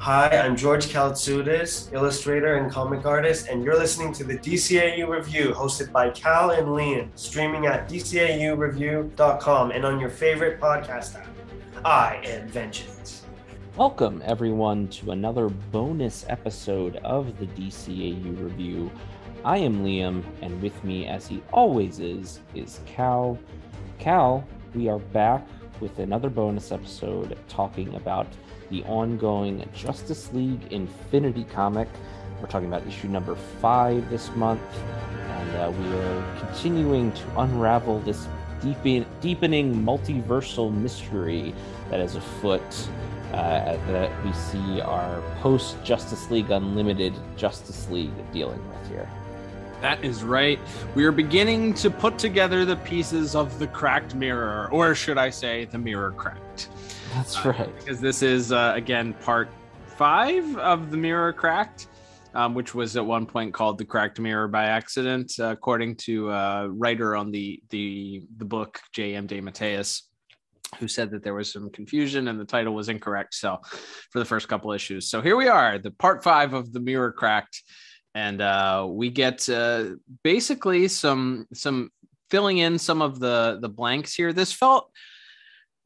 Hi, I'm George Kaltsudis, illustrator and comic artist, and you're listening to the DCAU Review hosted by Cal and Liam, streaming at DCAUreview.com and on your favorite podcast app. I am Vengeance. Welcome, everyone, to another bonus episode of the DCAU Review. I am Liam, and with me, as he always is, is Cal. Cal, we are back with another bonus episode talking about the ongoing Justice League Infinity comic. We're talking about issue number five this month, and uh, we are continuing to unravel this deepen- deepening multiversal mystery that is afoot. Uh, that we see our post Justice League Unlimited Justice League dealing with here. That is right. We are beginning to put together the pieces of the cracked mirror, or should I say, the mirror cracked. That's Uh, right. because this is, uh, again, part five of the mirror cracked, um, which was at one point called the cracked mirror by accident, uh, according to uh, writer on the, the, the book, J.M. DeMatteis. Who said that there was some confusion and the title was incorrect? So, for the first couple issues, so here we are, the part five of the mirror cracked, and uh, we get uh, basically some some filling in some of the the blanks here. This felt,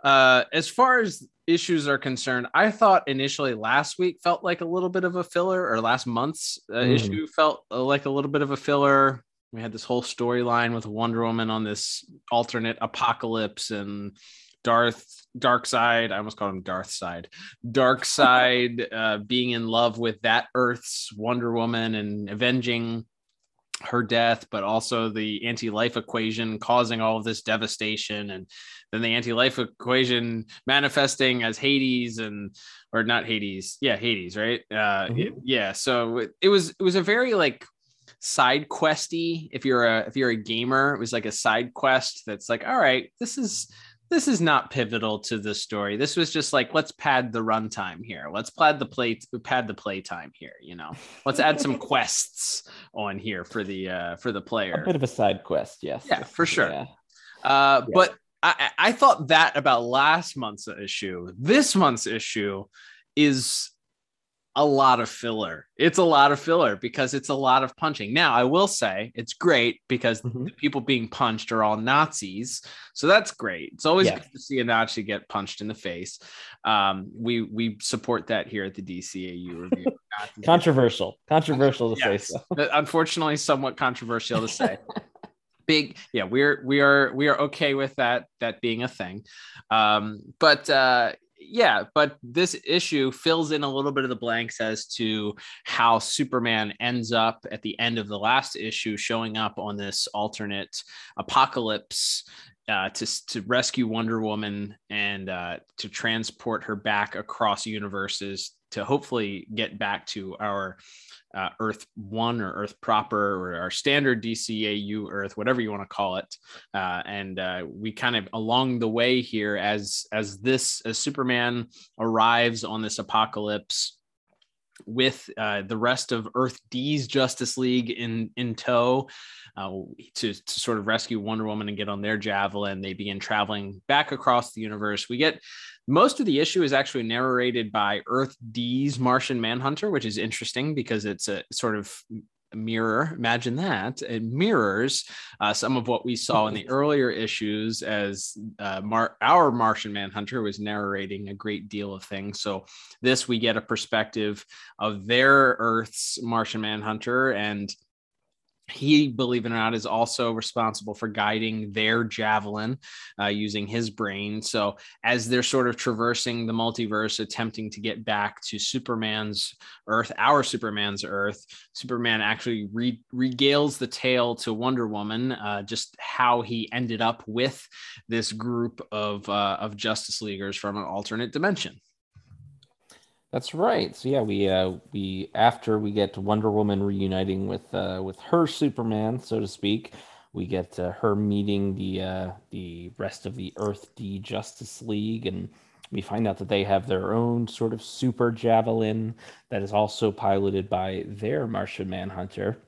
uh, as far as issues are concerned, I thought initially last week felt like a little bit of a filler, or last month's uh, Mhm. issue felt uh, like a little bit of a filler. We had this whole storyline with Wonder Woman on this alternate apocalypse and Darth Darkseid. I almost called him Darth Side. Darkseid uh, being in love with that Earth's Wonder Woman and avenging her death, but also the anti-life equation causing all of this devastation, and then the anti-life equation manifesting as Hades and or not Hades, yeah, Hades, right? Uh, Mhm. yeah. So it, it was it was a very like side questy. If you're a if you're a gamer, it was like a side quest that's like, all right, this is this is not pivotal to the story. This was just like, let's pad the runtime here. Let's pad the play pad the playtime here. You know, let's add some quests on here for the uh for the player. A bit of a side quest, yes. Yeah, for sure. Yeah. Uh, Yeah. but I, I thought that about last month's issue. This month's issue is a lot of filler. It's a lot of filler because it's a lot of punching. Now, I will say it's great because Mhm. the people being punched are all Nazis. So that's great. It's always Yeah. good to see a Nazi get punched in the face. Um, we we support that here at the DCAU review. Controversial. Controversial to Yes. say so. Unfortunately somewhat controversial to say big yeah we're we are we are okay with that that being a thing. Um but uh yeah but this issue fills in a little bit of the blanks as to how superman ends up at the end of the last issue showing up on this alternate apocalypse uh, to, to rescue Wonder Woman and uh, to transport her back across universes to hopefully get back to our uh, Earth One or Earth proper or our standard DCAU Earth, whatever you want to call it. Uh, and uh, we kind of along the way here, as as this as Superman arrives on this apocalypse with uh, the rest of Earth D's Justice League in in tow uh, to, to sort of rescue Wonder Woman and get on their javelin. They begin traveling back across the universe. We get most of the issue is actually narrated by Earth D's Martian Manhunter, which is interesting because it's a sort of mirror. Imagine that. It mirrors uh, some of what we saw in the earlier issues as uh, Mar- our martian manhunter was narrating a great deal of things. So this we get a perspective of their earth's martian manhunter and he, believe it or not, is also responsible for guiding their javelin uh, using his brain. So, as they're sort of traversing the multiverse, attempting to get back to Superman's Earth, our Superman's Earth, Superman actually re- regales the tale to Wonder Woman, uh, just how he ended up with this group of uh, of Justice Leaguers from an alternate dimension. That's right. So yeah, we uh we after we get Wonder Woman reuniting with uh with her Superman, so to speak, we get uh, her meeting the uh the rest of the Earth D Justice League and we find out that they have their own sort of super javelin that is also piloted by their Martian Manhunter.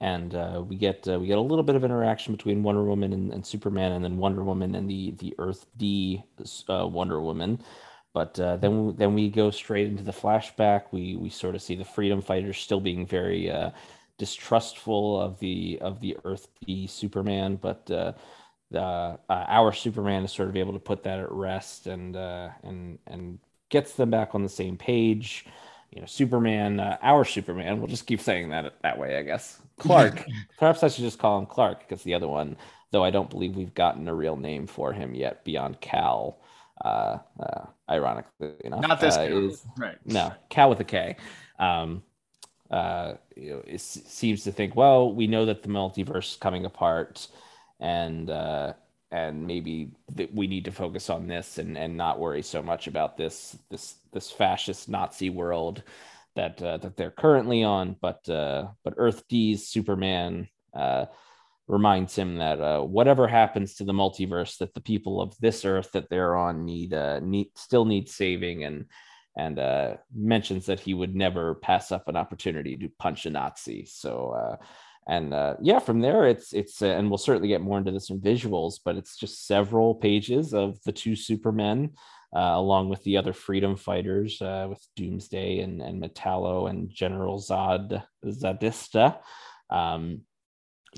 And uh, we get uh, we get a little bit of interaction between Wonder Woman and, and Superman, and then Wonder Woman and the the Earth D uh, Wonder Woman. But uh, then then we go straight into the flashback. We we sort of see the freedom fighters still being very uh, distrustful of the of the Earth D Superman, but uh, the uh, our Superman is sort of able to put that at rest and uh, and and gets them back on the same page. You know, Superman, uh, our Superman. We'll just keep saying that that way, I guess. Clark. Perhaps I should just call him Clark because the other one, though I don't believe we've gotten a real name for him yet beyond Cal. Uh, uh, ironically enough, not this uh, is right. No, Cal with a K. Um, uh, you know, it seems to think, well, we know that the multiverse is coming apart, and uh, and maybe that we need to focus on this and and not worry so much about this this this fascist Nazi world that uh, that they're currently on. But uh, but Earth D's Superman uh, reminds him that uh, whatever happens to the multiverse, that the people of this Earth that they're on need uh, need still need saving, and and uh, mentions that he would never pass up an opportunity to punch a Nazi. So. Uh, and uh, yeah, from there it's it's uh, and we'll certainly get more into this in visuals, but it's just several pages of the two Supermen, along with the other freedom fighters, with Doomsday and and Metallo and General Zod Zadista, um,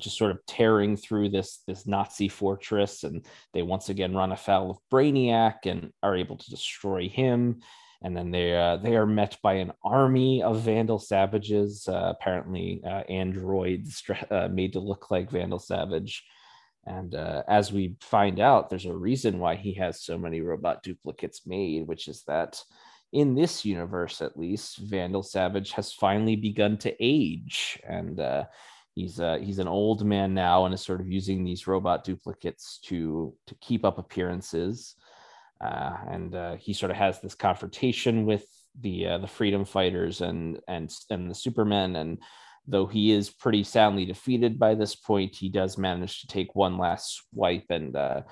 just sort of tearing through this this Nazi fortress, and they once again run afoul of Brainiac and are able to destroy him. And then they uh, they are met by an army of Vandal savages, uh, apparently uh, androids uh, made to look like Vandal Savage. And uh, as we find out, there's a reason why he has so many robot duplicates made, which is that in this universe, at least, Vandal Savage has finally begun to age, and uh, he's uh, he's an old man now and is sort of using these robot duplicates to to keep up appearances. Uh, and uh, he sort of has this confrontation with the uh, the freedom fighters and and and the supermen. And though he is pretty soundly defeated by this point he does manage to take one last swipe and uh,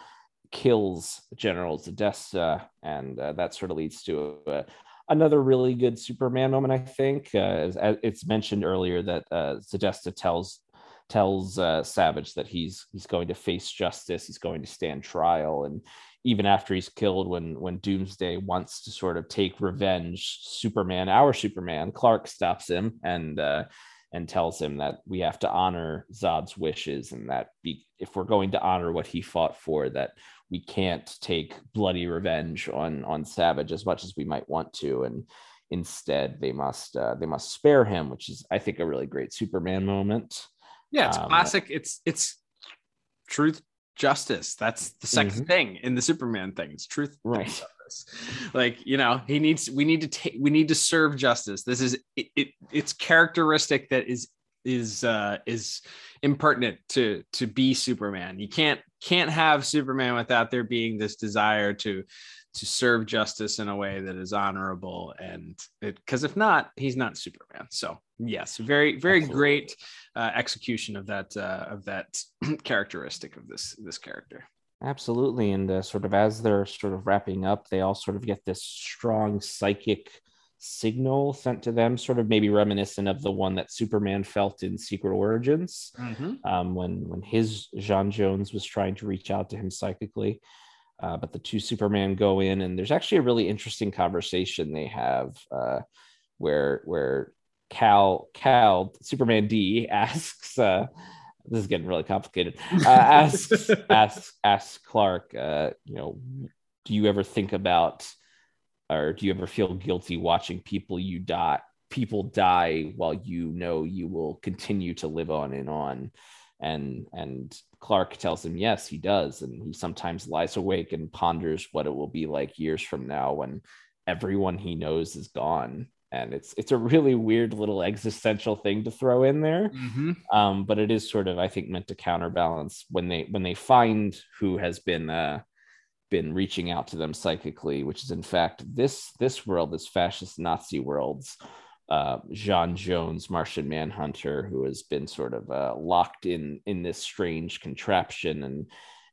kills general Zadesta and uh, that sort of leads to a, another really good superman moment i think uh, it's mentioned earlier that uh, Zadesta tells tells uh, Savage that he's he's going to face justice, he's going to stand trial, and even after he's killed, when when Doomsday wants to sort of take revenge, Superman, our Superman, Clark stops him and uh, and tells him that we have to honor Zod's wishes, and that be, if we're going to honor what he fought for, that we can't take bloody revenge on on Savage as much as we might want to, and instead they must uh, they must spare him, which is I think a really great Superman moment. Yeah, it's um, classic. It's it's truth, justice. That's the 2nd mm-hmm. thing in the Superman thing. It's truth, right? Like you know, he needs. We need to take. We need to serve justice. This is it, it. It's characteristic that is is uh is impertinent to to be Superman. You can't can't have Superman without there being this desire to to serve justice in a way that is honorable and because if not he's not superman so yes very very Absolutely. great uh, execution of that uh, of that characteristic of this this character Absolutely. And uh, sort of as they're sort of wrapping up, they all sort of get this strong psychic signal sent to them, sort of maybe reminiscent of the one that Superman felt in Secret Origins mm-hmm. um, when, when his J'onn J'onzz was trying to reach out to him psychically. Uh, but the two Superman go in, and there's actually a really interesting conversation they have uh, where where Cal Cal Superman D asks. Uh, this is getting really complicated. Uh, asks asks asks Clark, uh, you know, do you ever think about, or do you ever feel guilty watching people you die people die while you know you will continue to live on and on? and and Clark tells him yes he does and he sometimes lies awake and ponders what it will be like years from now when everyone he knows is gone and it's it's a really weird little existential thing to throw in there mm-hmm. um, but it is sort of i think meant to counterbalance when they when they find who has been uh, been reaching out to them psychically which is in fact this this world this fascist nazi world's uh, J'onn J'onzz, Martian Manhunter, who has been sort of uh, locked in in this strange contraption, and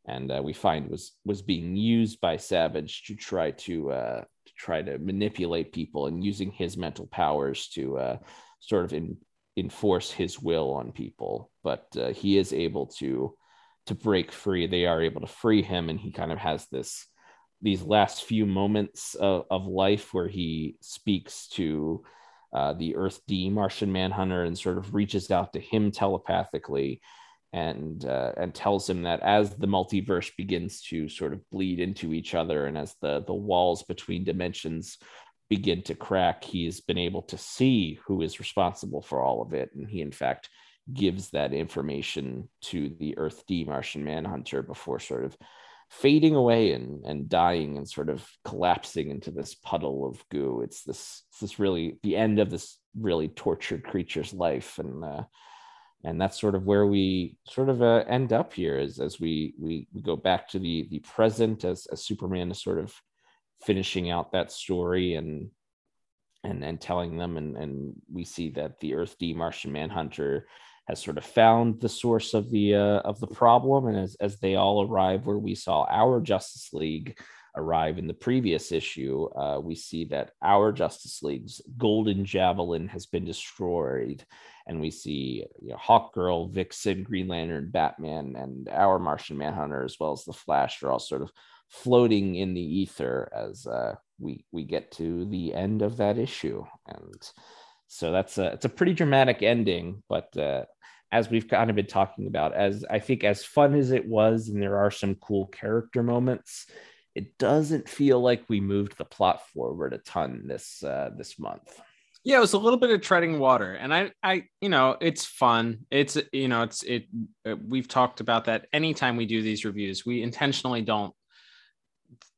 and uh, we find was was being used by Savage to try to uh, to try to manipulate people and using his mental powers to uh, sort of in, enforce his will on people. But uh, he is able to to break free. They are able to free him, and he kind of has this these last few moments of, of life where he speaks to uh, the Earth D Martian Manhunter and sort of reaches out to him telepathically and uh, and tells him that as the multiverse begins to sort of bleed into each other and as the the walls between dimensions begin to crack he's been able to see who is responsible for all of it. And he in fact gives that information to the earth d martian manhunter before sort of fading away and and dying and sort of collapsing into this puddle of goo. It's this it's this really the end of this really tortured creature's life. And uh, and that's sort of where we sort of uh, end up here as, as we, we we go back to the the present as, as superman is sort of finishing out that story and and and telling them and and we see that the earth d martian manhunter has sort of found the source of the uh, of the problem. And as, as they all arrive where we saw our justice league arrive in the previous issue uh, we see that our justice league's golden javelin has been destroyed and we see you know, Hawk Girl, Vixen, Green Lantern, Batman, and our Martian Manhunter, as well as the Flash, are all sort of floating in the ether as uh, we we get to the end of that issue, and so that's a it's a pretty dramatic ending. But uh, as we've kind of been talking about, as I think as fun as it was, and there are some cool character moments, it doesn't feel like we moved the plot forward a ton this uh, this month. Yeah it was a little bit of treading water and i i you know it's fun. It's you know it's it uh, we've talked about that anytime we do these reviews we intentionally don't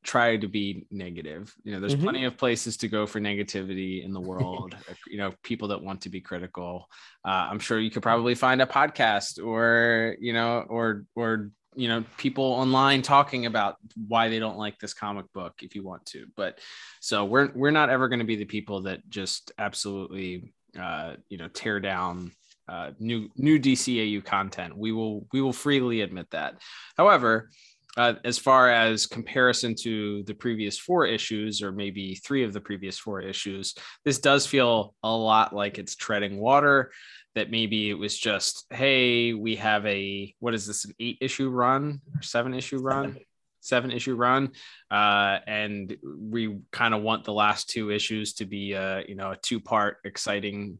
try to be negative. You know there's mm-hmm. plenty of places to go for negativity in the world you know people that want to be critical. Uh, i'm sure you could probably find a podcast or you know or or you know people online talking about why they don't like this comic book if you want to. But so we're we're not ever going to be the people that just absolutely uh you know tear down uh new new DCAU content. We will we will freely admit that. However uh, as far as comparison to the previous four issues, or maybe three of the previous four issues, this does feel a lot like it's treading water that maybe it was just, hey, we have a what is this, an eight issue run or seven issue run? Seven issue run, uh, and we kind of want the last two issues to be, a, you know, a two part exciting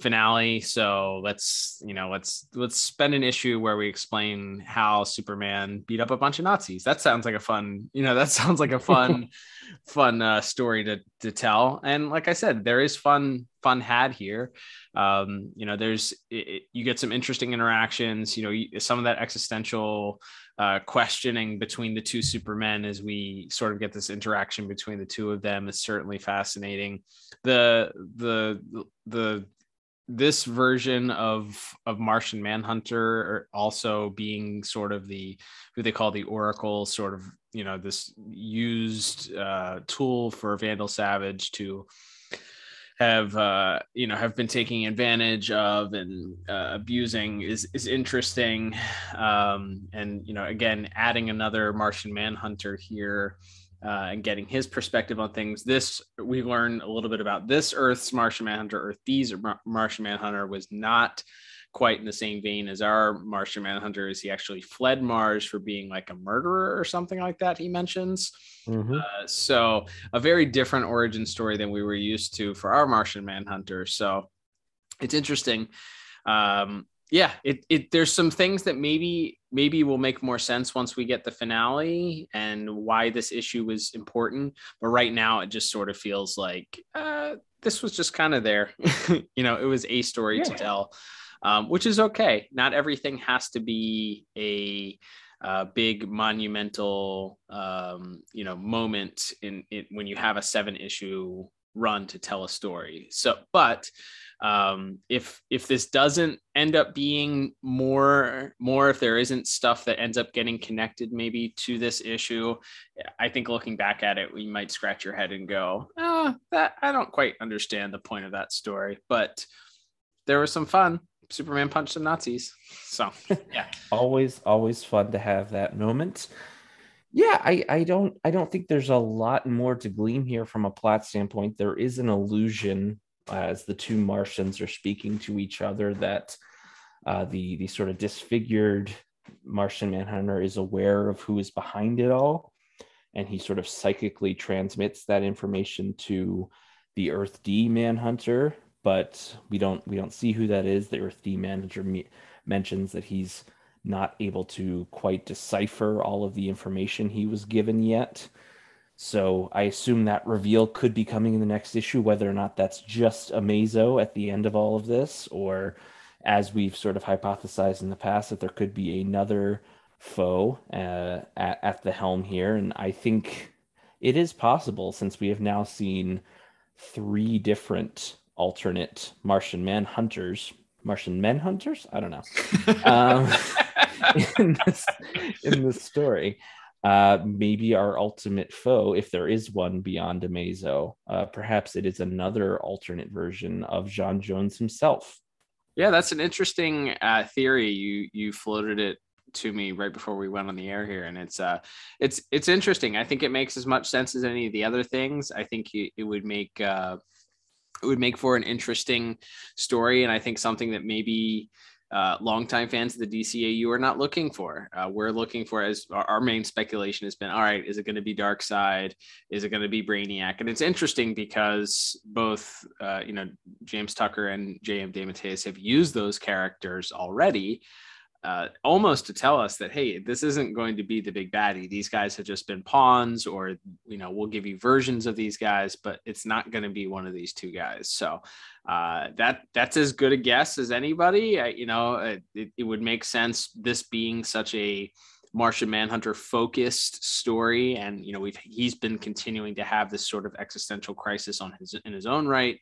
finale. So let's you know let's let's spend an issue where we explain how superman beat up a bunch of nazis. That sounds like a fun you know that sounds like a fun fun uh, story to to tell. And like i said there is fun fun had here. Um you know there's it, you get some interesting interactions. You know some of that existential uh, questioning between the two supermen as we sort of get this interaction between the two of them is certainly fascinating. The the the this version of of Martian Manhunter also being sort of the who they call the Oracle, sort of you know this used uh, tool for Vandal Savage to have uh, you know have been taking advantage of and uh, abusing is is interesting, um, and you know again adding another Martian Manhunter here uh, and getting his perspective on things. This we learned a little bit about this Earth's Martian Manhunter. Earth D's Martian Manhunter was not quite in the same vein as our Martian Manhunter. Is he actually fled Mars for being like a murderer or something like that? He mentions. Mm-hmm. Uh, so a very different origin story than we were used to for our Martian Manhunter. So it's interesting. Um, yeah, it, it there's some things that maybe maybe will make more sense once we get the finale and why this issue was important. But right now, it just sort of feels like uh, this was just kind of there. you know, it was a story yeah. to tell, um, which is okay. Not everything has to be a uh, big monumental, um, you know, moment in it when you have a seven issue run to tell a story. So, but um, if if this doesn't end up being more more if there isn't stuff that ends up getting connected maybe to this issue i think looking back at it we might scratch your head and go oh that i don't quite understand the point of that story but there was some fun. Superman punched some nazis. So yeah. Always always fun to have that moment. Yeah I, I don't i don't think there's a lot more to glean here from a plot standpoint. There is an illusion as the two Martians are speaking to each other that uh, the the sort of disfigured Martian Manhunter is aware of who is behind it all, and he sort of psychically transmits that information to the Earth D Manhunter, but we don't we don't see who that is. The Earth D manager me- mentions that he's not able to quite decipher all of the information he was given yet. So I assume that reveal could be coming in the next issue, whether or not that's just a Amazo at the end of all of this, or as we've sort of hypothesized in the past, that there could be another foe uh, at, at the helm here. And I think it is possible since we have now seen three different alternate Martian manhunters. Martian men hunters? I don't know. um, in this in this story. Uh, maybe our ultimate foe, if there is one beyond Amazo, uh, perhaps it is another alternate version of J'onn J'onzz himself. Yeah, that's an interesting uh, theory. You you floated it to me right before we went on the air here, and it's uh, it's it's interesting. I think it makes as much sense as any of the other things. I think it, it would make uh, it would make for an interesting story, and I think something that maybe uh, longtime fans of the DCAU are not looking for. Uh, we're looking for, as our, our, main speculation has been, all right, is it going to be Darkseid? Is it going to be Brainiac? And it's interesting because both, uh, you know, James Tucker and J.M. DeMatteis have used those characters already uh, almost to tell us that hey this isn't going to be the big baddie these guys have just been pawns or you know we'll give you versions of these guys but it's not going to be one of these two guys so uh, that that's as good a guess as anybody I, you know it, it would make sense this being such a Martian Manhunter focused story, and you know we've he's been continuing to have this sort of existential crisis on his in his own right.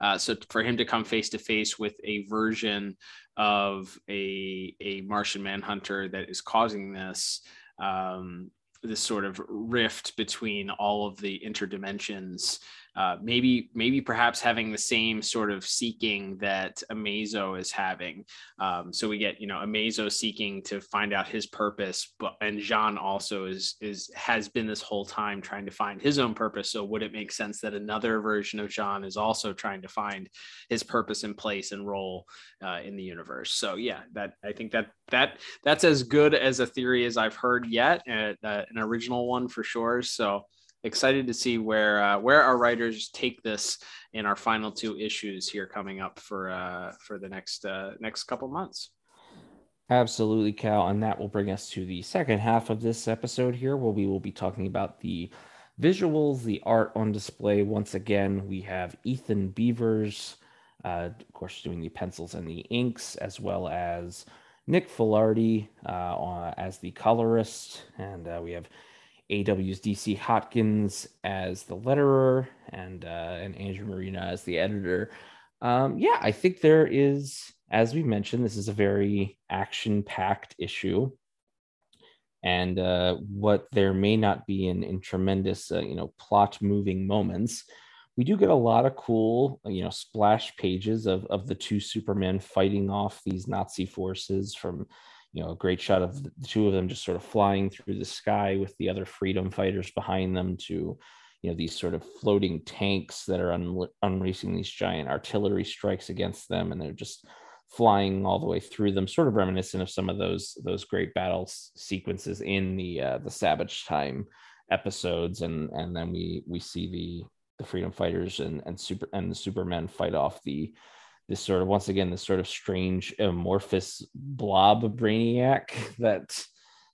Uh, so for him to come face to face with a version of a a Martian Manhunter that is causing this um, this sort of rift between all of the interdimensions uh, maybe maybe perhaps having the same sort of seeking that Amazo is having. Um, so we get you know Amazo seeking to find out his purpose, but and J'onn also is is has been this whole time trying to find his own purpose. So would it make sense that another version of J'onn is also trying to find his purpose and place and role uh, in the universe? So yeah, that I think that that that's as good as a theory as I've heard yet, uh, an original one for sure. So excited to see where uh, where our writers take this in our final two issues here coming up for uh, for the next uh, next couple months. Absolutely, Cal, and that will bring us to the second half of this episode here, where we will be talking about the visuals, the art on display. Once again, we have Ethen Beavers, uh, of course, doing the pencils and the inks, as well as Nick Filardi uh, as the colorist, and uh, we have AW's DC Hopkins as the letterer and uh, and Andrew Marina as the editor. Um, yeah, I think there is, as we mentioned, this is a very action-packed issue, and uh, what there may not be in in tremendous, uh, you know, plot-moving moments, we do get a lot of cool, you know, splash pages of of the two Supermen fighting off these Nazi forces from you know a great shot of the two of them just sort of flying through the sky with the other freedom fighters behind them to you know these sort of floating tanks that are un- unleashing these giant artillery strikes against them. And they're just flying all the way through them sort of reminiscent of some of those those great battle sequences in the uh, the savage time episodes. And and then we we see the the freedom fighters and and super and the supermen fight off the this sort of once again this sort of strange amorphous blob brainiac that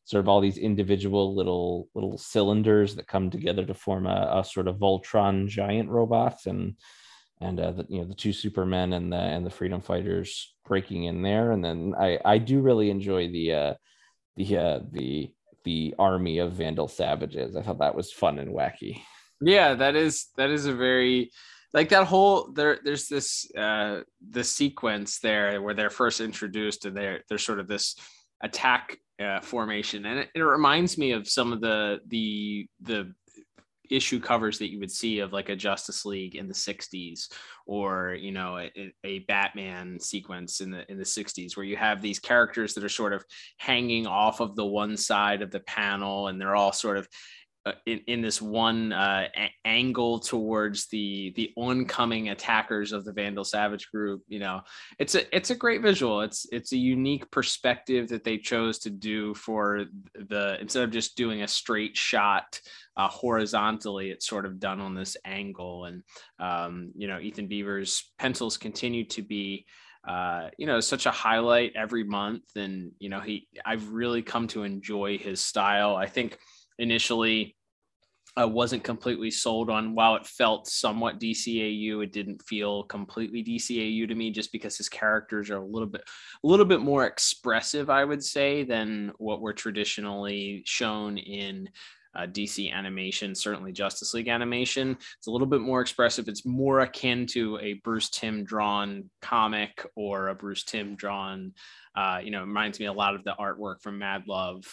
sort of all these individual little little cylinders that come together to form a, a sort of Voltron giant robot and and uh, the, you know the two supermen and the and the freedom fighters breaking in there. And then I I do really enjoy the uh the uh the the army of Vandal savages. I thought that was fun and wacky. Yeah that is that is a very like that whole there there's this uh the sequence there where they're first introduced and they're there's sort of this attack uh, formation. And it, it reminds me of some of the the the issue covers that you would see of like a Justice League in the 60s or you know a, a, Batman sequence in the in the 60s where you have these characters that are sort of hanging off of the one side of the panel and they're all sort of in, in this one uh, a- angle towards the the oncoming attackers of the Vandal Savage group. You know, it's a it's a great visual. It's it's a unique perspective that they chose to do for the instead of just doing a straight shot uh, horizontally, it's sort of done on this angle. And um, you know, Ethen Beavers' pencils continue to be uh, you know, such a highlight every month. And, you know, he, I've really come to enjoy his style. I think initially I wasn't completely sold on while it felt somewhat DCAU, it didn't feel completely DCAU to me just because his characters are a little bit a little bit more expressive, I would say, than what we're traditionally shown in uh, DC animation, certainly Justice League animation. It's a little bit more expressive. It's more akin to a Bruce Timm drawn comic or a Bruce Timm drawn, uh, you know, reminds me a lot of the artwork from Mad Love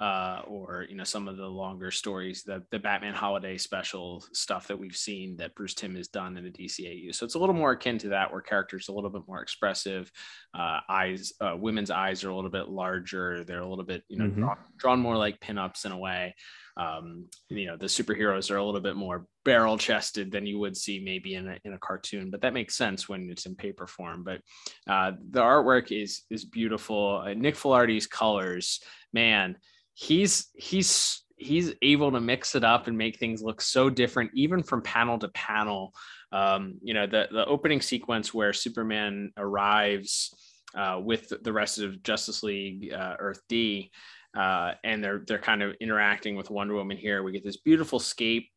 uh, or, you know, some of the longer stories, the, the Batman holiday special stuff that we've seen that Bruce Timm has done in the DCAU. So it's a little more akin to that where characters a little bit more expressive. Uh, eyes, uh, women's eyes are a little bit larger. They're a little bit, you know, mm-hmm. drawn, drawn more like pinups in a way um, you know the superheroes are a little bit more barrel chested than you would see maybe in a, in a cartoon but that makes sense when it's in paper form but uh, the artwork is is beautiful uh, nick filardi's colors man he's he's he's able to mix it up and make things look so different even from panel to panel um, you know the the opening sequence where superman arrives uh, with the rest of Justice League uh, Earth D, uh, and they're they're kind of interacting with Wonder Woman here. We get this beautiful scape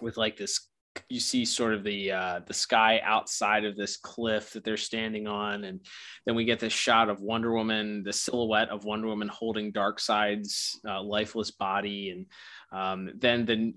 with like this. You see sort of the uh, the sky outside of this cliff that they're standing on, and then we get this shot of Wonder Woman, the silhouette of Wonder Woman holding Darkseid's uh, lifeless body, and um, then the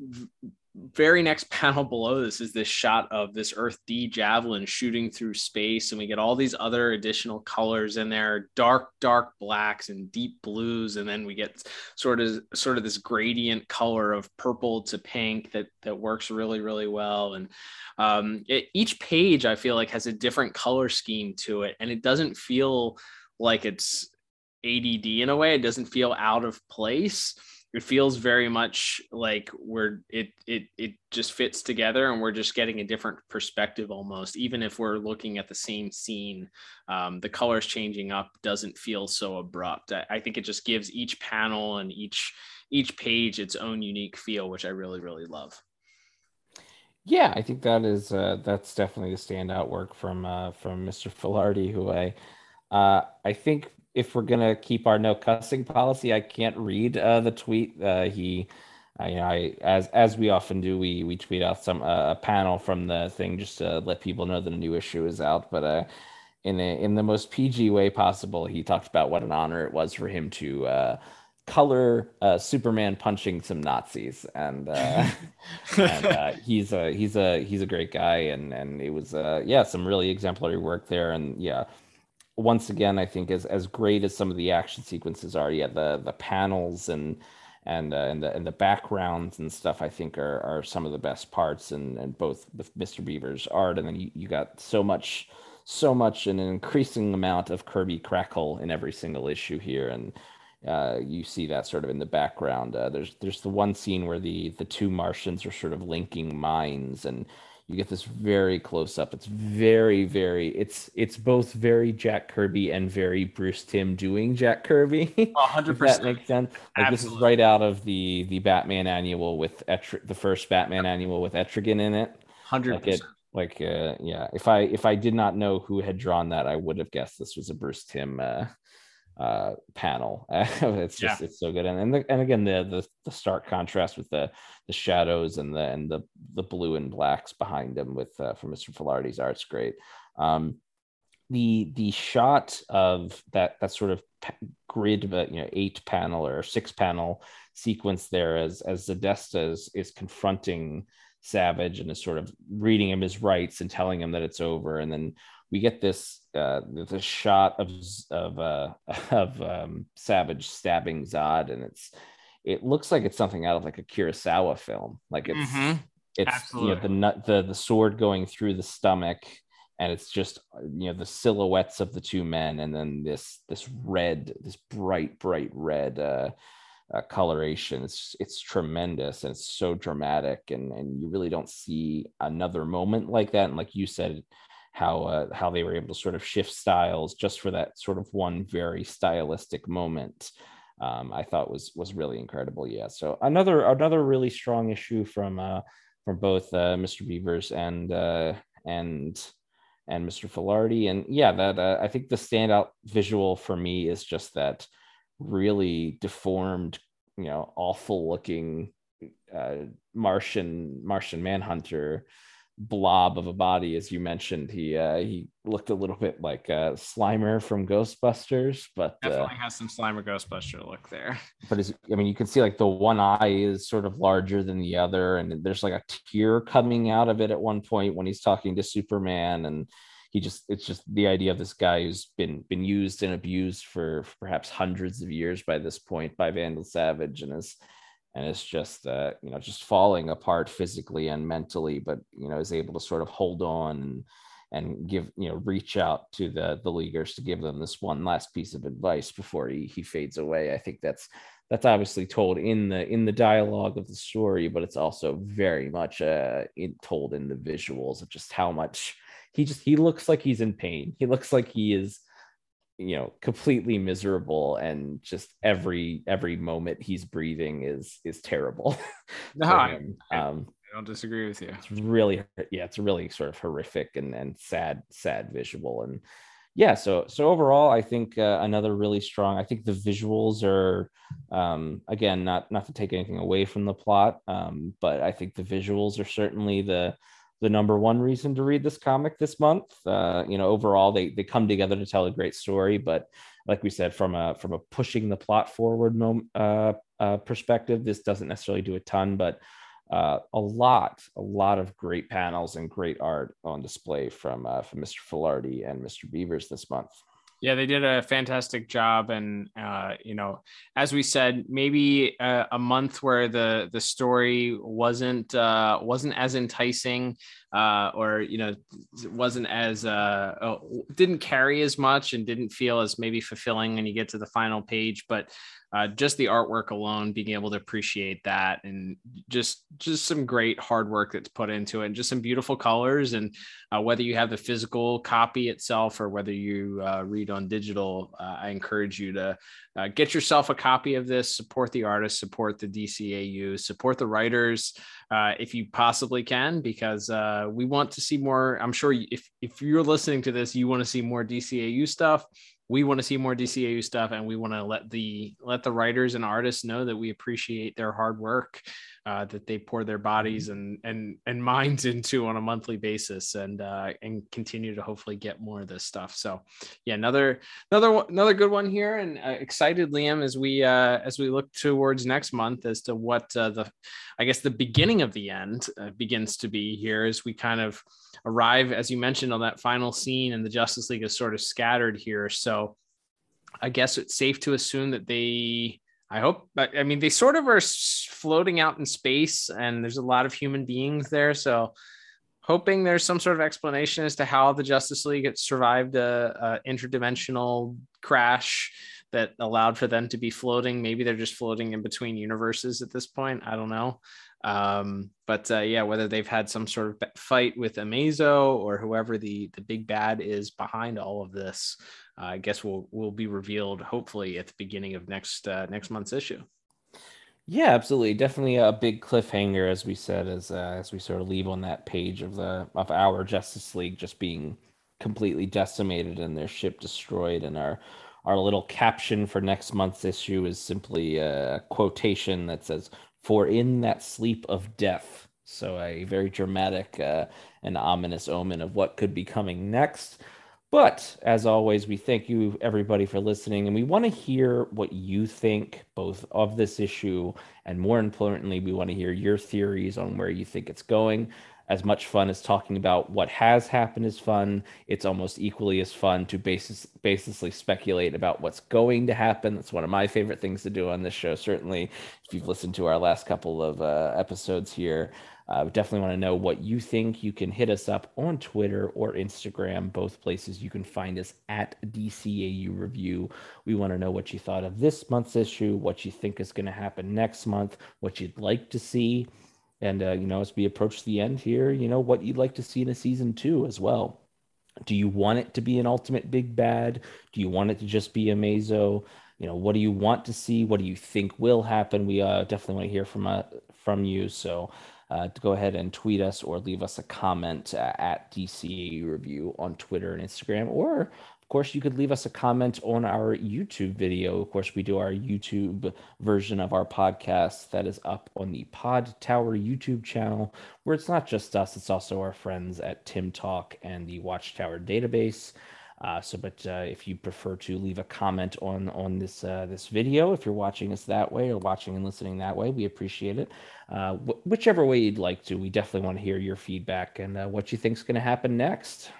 very next panel below this is this shot of this Earth D javelin shooting through space, and we get all these other additional colors in there, dark, dark blacks and deep blues, and then we get sort of sort of this gradient color of purple to pink that that works really, really well. And um, it, each page I feel like has a different color scheme to it, and it doesn't feel like it's ADD in a way. It doesn't feel out of place it feels very much like we're it it it just fits together and we're just getting a different perspective almost even if we're looking at the same scene um, the colors changing up doesn't feel so abrupt. I, I, think it just gives each panel and each each page its own unique feel which i really really love. Yeah i think that is uh, that's definitely the standout work from uh, from mr filardi who i uh, i think if we're gonna keep our no cussing policy, I can't read uh, the tweet. Uh, he, uh, you know, I as as we often do, we we tweet out some uh, a panel from the thing just to let people know that a new issue is out. But uh, in a, in the most PG way possible, he talked about what an honor it was for him to uh, color uh, Superman punching some Nazis, and, uh, and uh, he's a he's a he's a great guy, and and it was uh, yeah some really exemplary work there, and yeah once again, I think as as great as some of the action sequences are, yeah, the the panels and and uh, and the and the backgrounds and stuff, I think are are some of the best parts, and and both with Mr. Beavers' art, and then you, you got so much so much and an increasing amount of Kirby crackle in every single issue here, and uh, you see that sort of in the background. Uh, there's there's the one scene where the the two Martians are sort of linking minds, and you get this very close up. It's very very it's it's both very jack kirby and very bruce timm doing jack kirby. 100% that makes sense? Like this is right out of the the batman annual with Etri- the first batman annual with etrigan in it. 100% like, it, like uh, yeah. If i if i did not know who had drawn that i would have guessed this was a bruce timm uh, uh, panel. it's just yeah. it's so good, and and, the, and again the, the the stark contrast with the the shadows and the and the the blue and blacks behind them with uh, from Mr. Filardi's art's great. Um, the the shot of that that sort of grid, but you know eight panel or six panel sequence there as as Zadesta is, is confronting Savage and is sort of reading him his rights and telling him that it's over, and then we get this uh, this shot of of uh, of um, Savage stabbing Zod, and it's it looks like it's something out of like a Kurosawa film. Like it's mm-hmm. it's Absolutely. you know the nut the the sword going through the stomach, and it's just you know the silhouettes of the two men, and then this this red this bright bright red uh, uh, coloration. It's it's tremendous and it's so dramatic, and and you really don't see another moment like that. And like you said, how uh, how they were able to sort of shift styles just for that sort of one very stylistic moment. Um, I thought was was really incredible. Yeah. So another another really strong issue from uh, from both uh, Mr. Beavers and uh, and and Mr. Filardi. And yeah, that uh, I think the standout visual for me is just that really deformed, you know, awful looking uh, Martian Martian Manhunter blob of a body, as you mentioned. He uh, he looked a little bit like uh, Slimer from Ghostbusters, but uh, definitely uh, has some Slimer Ghostbuster look there. But as, I mean, you can see like the one eye is sort of larger than the other, and there's like a tear coming out of it at one point when he's talking to Superman, and he just it's just the idea of this guy who's been been used and abused for, for perhaps hundreds of years by this point by Vandal Savage, and is and it's just uh, you know just falling apart physically and mentally but you know is able to sort of hold on and and give you know reach out to the the leaguers to give them this one last piece of advice before he he fades away. I think that's that's obviously told in the in the dialogue of the story but it's also very much uh in, told in the visuals of just how much he just he looks like he's in pain. He looks like he is you know completely miserable and just every every moment he's breathing is is terrible no I, um, I don't disagree with you. it's really yeah it's really sort of horrific and and sad sad visual. And yeah so so overall i think uh, another really strong i think the visuals are um again not not to take anything away from the plot um but i think the visuals are certainly the the number one reason to read this comic this month. Uh, you know, overall they they come together to tell a great story, but like we said, from a from a pushing the plot forward uh, uh, perspective, this doesn't necessarily do a ton, but uh, a lot, a lot of great panels and great art on display from uh, from Mr. Filardi and Mr. Beavers this month. Yeah, they did a fantastic job, and uh, you know, as we said, maybe a, a month where the the story wasn't uh, wasn't as enticing, uh, or you know, wasn't as uh, oh, didn't carry as much, and didn't feel as maybe fulfilling when you get to the final page. But uh, just the artwork alone, being able to appreciate that, and just just some great hard work that's put into it, and just some beautiful colors. And uh, whether you have the physical copy itself or whether you uh, read on digital, uh, I encourage you to uh, get yourself a copy of this. Support the artists, support the DCAU, support the writers uh, if you possibly can, because we want to see more. I'm sure if if you're listening to this, you want to see more DCAU stuff we want to see more DCAU stuff, and we want to let the let the writers and artists know that we appreciate their hard work, uh, that they pour their bodies and and and minds into on a monthly basis, and uh, and continue to hopefully get more of this stuff. So, yeah, another another another good one here, and uh, excited, Liam, as we uh, as we look towards next month as to what uh, the I guess the beginning of the end uh, begins to be here as we kind of arrive, as you mentioned, on that final scene, and the Justice League is sort of scattered here. So I guess it's safe to assume that they, I hope, I mean, they sort of are floating out in space, and there's a lot of human beings there. So hoping there's some sort of explanation as to how the Justice League survived a, a interdimensional crash that allowed for them to be floating. Maybe they're just floating in between universes at this point. I don't know. Um, but uh, yeah, whether they've had some sort of fight with Amazo or whoever the the big bad is behind all of this, uh, I guess will will be revealed hopefully at the beginning of next uh, next month's issue. Yeah, absolutely. Definitely a big cliffhanger, as we said, as uh, as we sort of leave on that page of the of our Justice League just being completely decimated and their ship destroyed, and our our little caption for next month's issue is simply a quotation that says for in that sleep of death. So, a very dramatic uh, and ominous omen of what could be coming next. But as always, we thank you, everybody, for listening. And we want to hear what you think both of this issue and more importantly, we want to hear your theories on where you think it's going as much fun as talking about what has happened is fun. It's almost equally as fun to basis, speculate about what's going to happen. That's one of my favorite things to do on this show. Certainly, if you've listened to our last couple of uh, episodes here, uh, definitely want to know what you think. You can hit us up on Twitter or Instagram, both places you can find us at DCAU Review. We want to know what you thought of this month's issue, what you think is going to happen next month, what you'd like to see. And, uh, you know, as we approach the end here, you know, what you'd like to see in a season two as well. Do you want it to be an ultimate big bad? Do you want it to just be Amazo? You know, what do you want to see? What do you think will happen? We uh, definitely want to hear from uh, from you. So uh, go ahead and tweet us or leave us a comment uh, at DCAU Review on Twitter and Instagram, or of course, you could leave us a comment on our YouTube video. Of course, we do our YouTube version of our podcast that is up on the Podtower YouTube channel, where it's not just us, it's also our friends at Tim Talk and the Watchtower database. Uh, so, but uh, if you prefer to leave a comment on on this uh, this video, if you're watching us that way or watching and listening that way, we appreciate it. Uh, wh- whichever way you'd like to, we definitely want to hear your feedback and uh, what you think is going to happen next.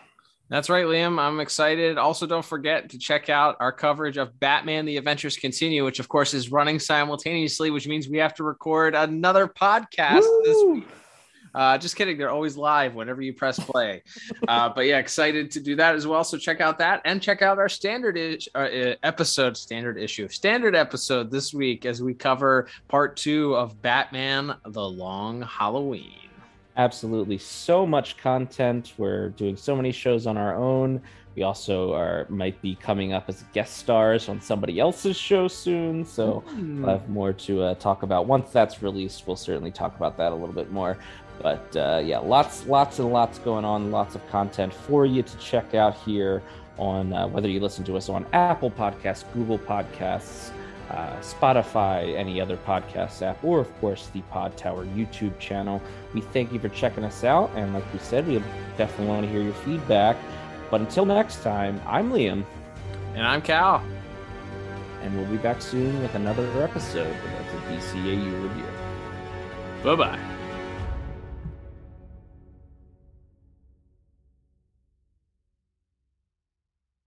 That's right, Liam. I'm excited. Also, don't forget to check out our coverage of Batman: The Adventures Continue, which of course is running simultaneously, which means we have to record another podcast Woo! this week. Uh, just kidding. They're always live whenever you press play. Uh, but yeah, excited to do that as well. So check out that and check out our standard is- uh, uh, episode, standard issue, standard episode this week as we cover part two of Batman: The Long Halloween. Absolutely, so much content. We're doing so many shows on our own. We also are might be coming up as guest stars on somebody else's show soon, so mm. we'll have more to uh, talk about. Once that's released, we'll certainly talk about that a little bit more. But uh, yeah, lots, lots and lots going on, lots of content for you to check out here on uh, whether you listen to us on Apple Podcasts, Google Podcasts, uh, Spotify, any other podcast app, or of course the Podtower YouTube channel. We thank you for checking us out, and like we said, we definitely want to hear your feedback. But until next time, I'm Liam. And I'm Cal. And we'll be back soon with another episode of the DCAU review. Bye bye.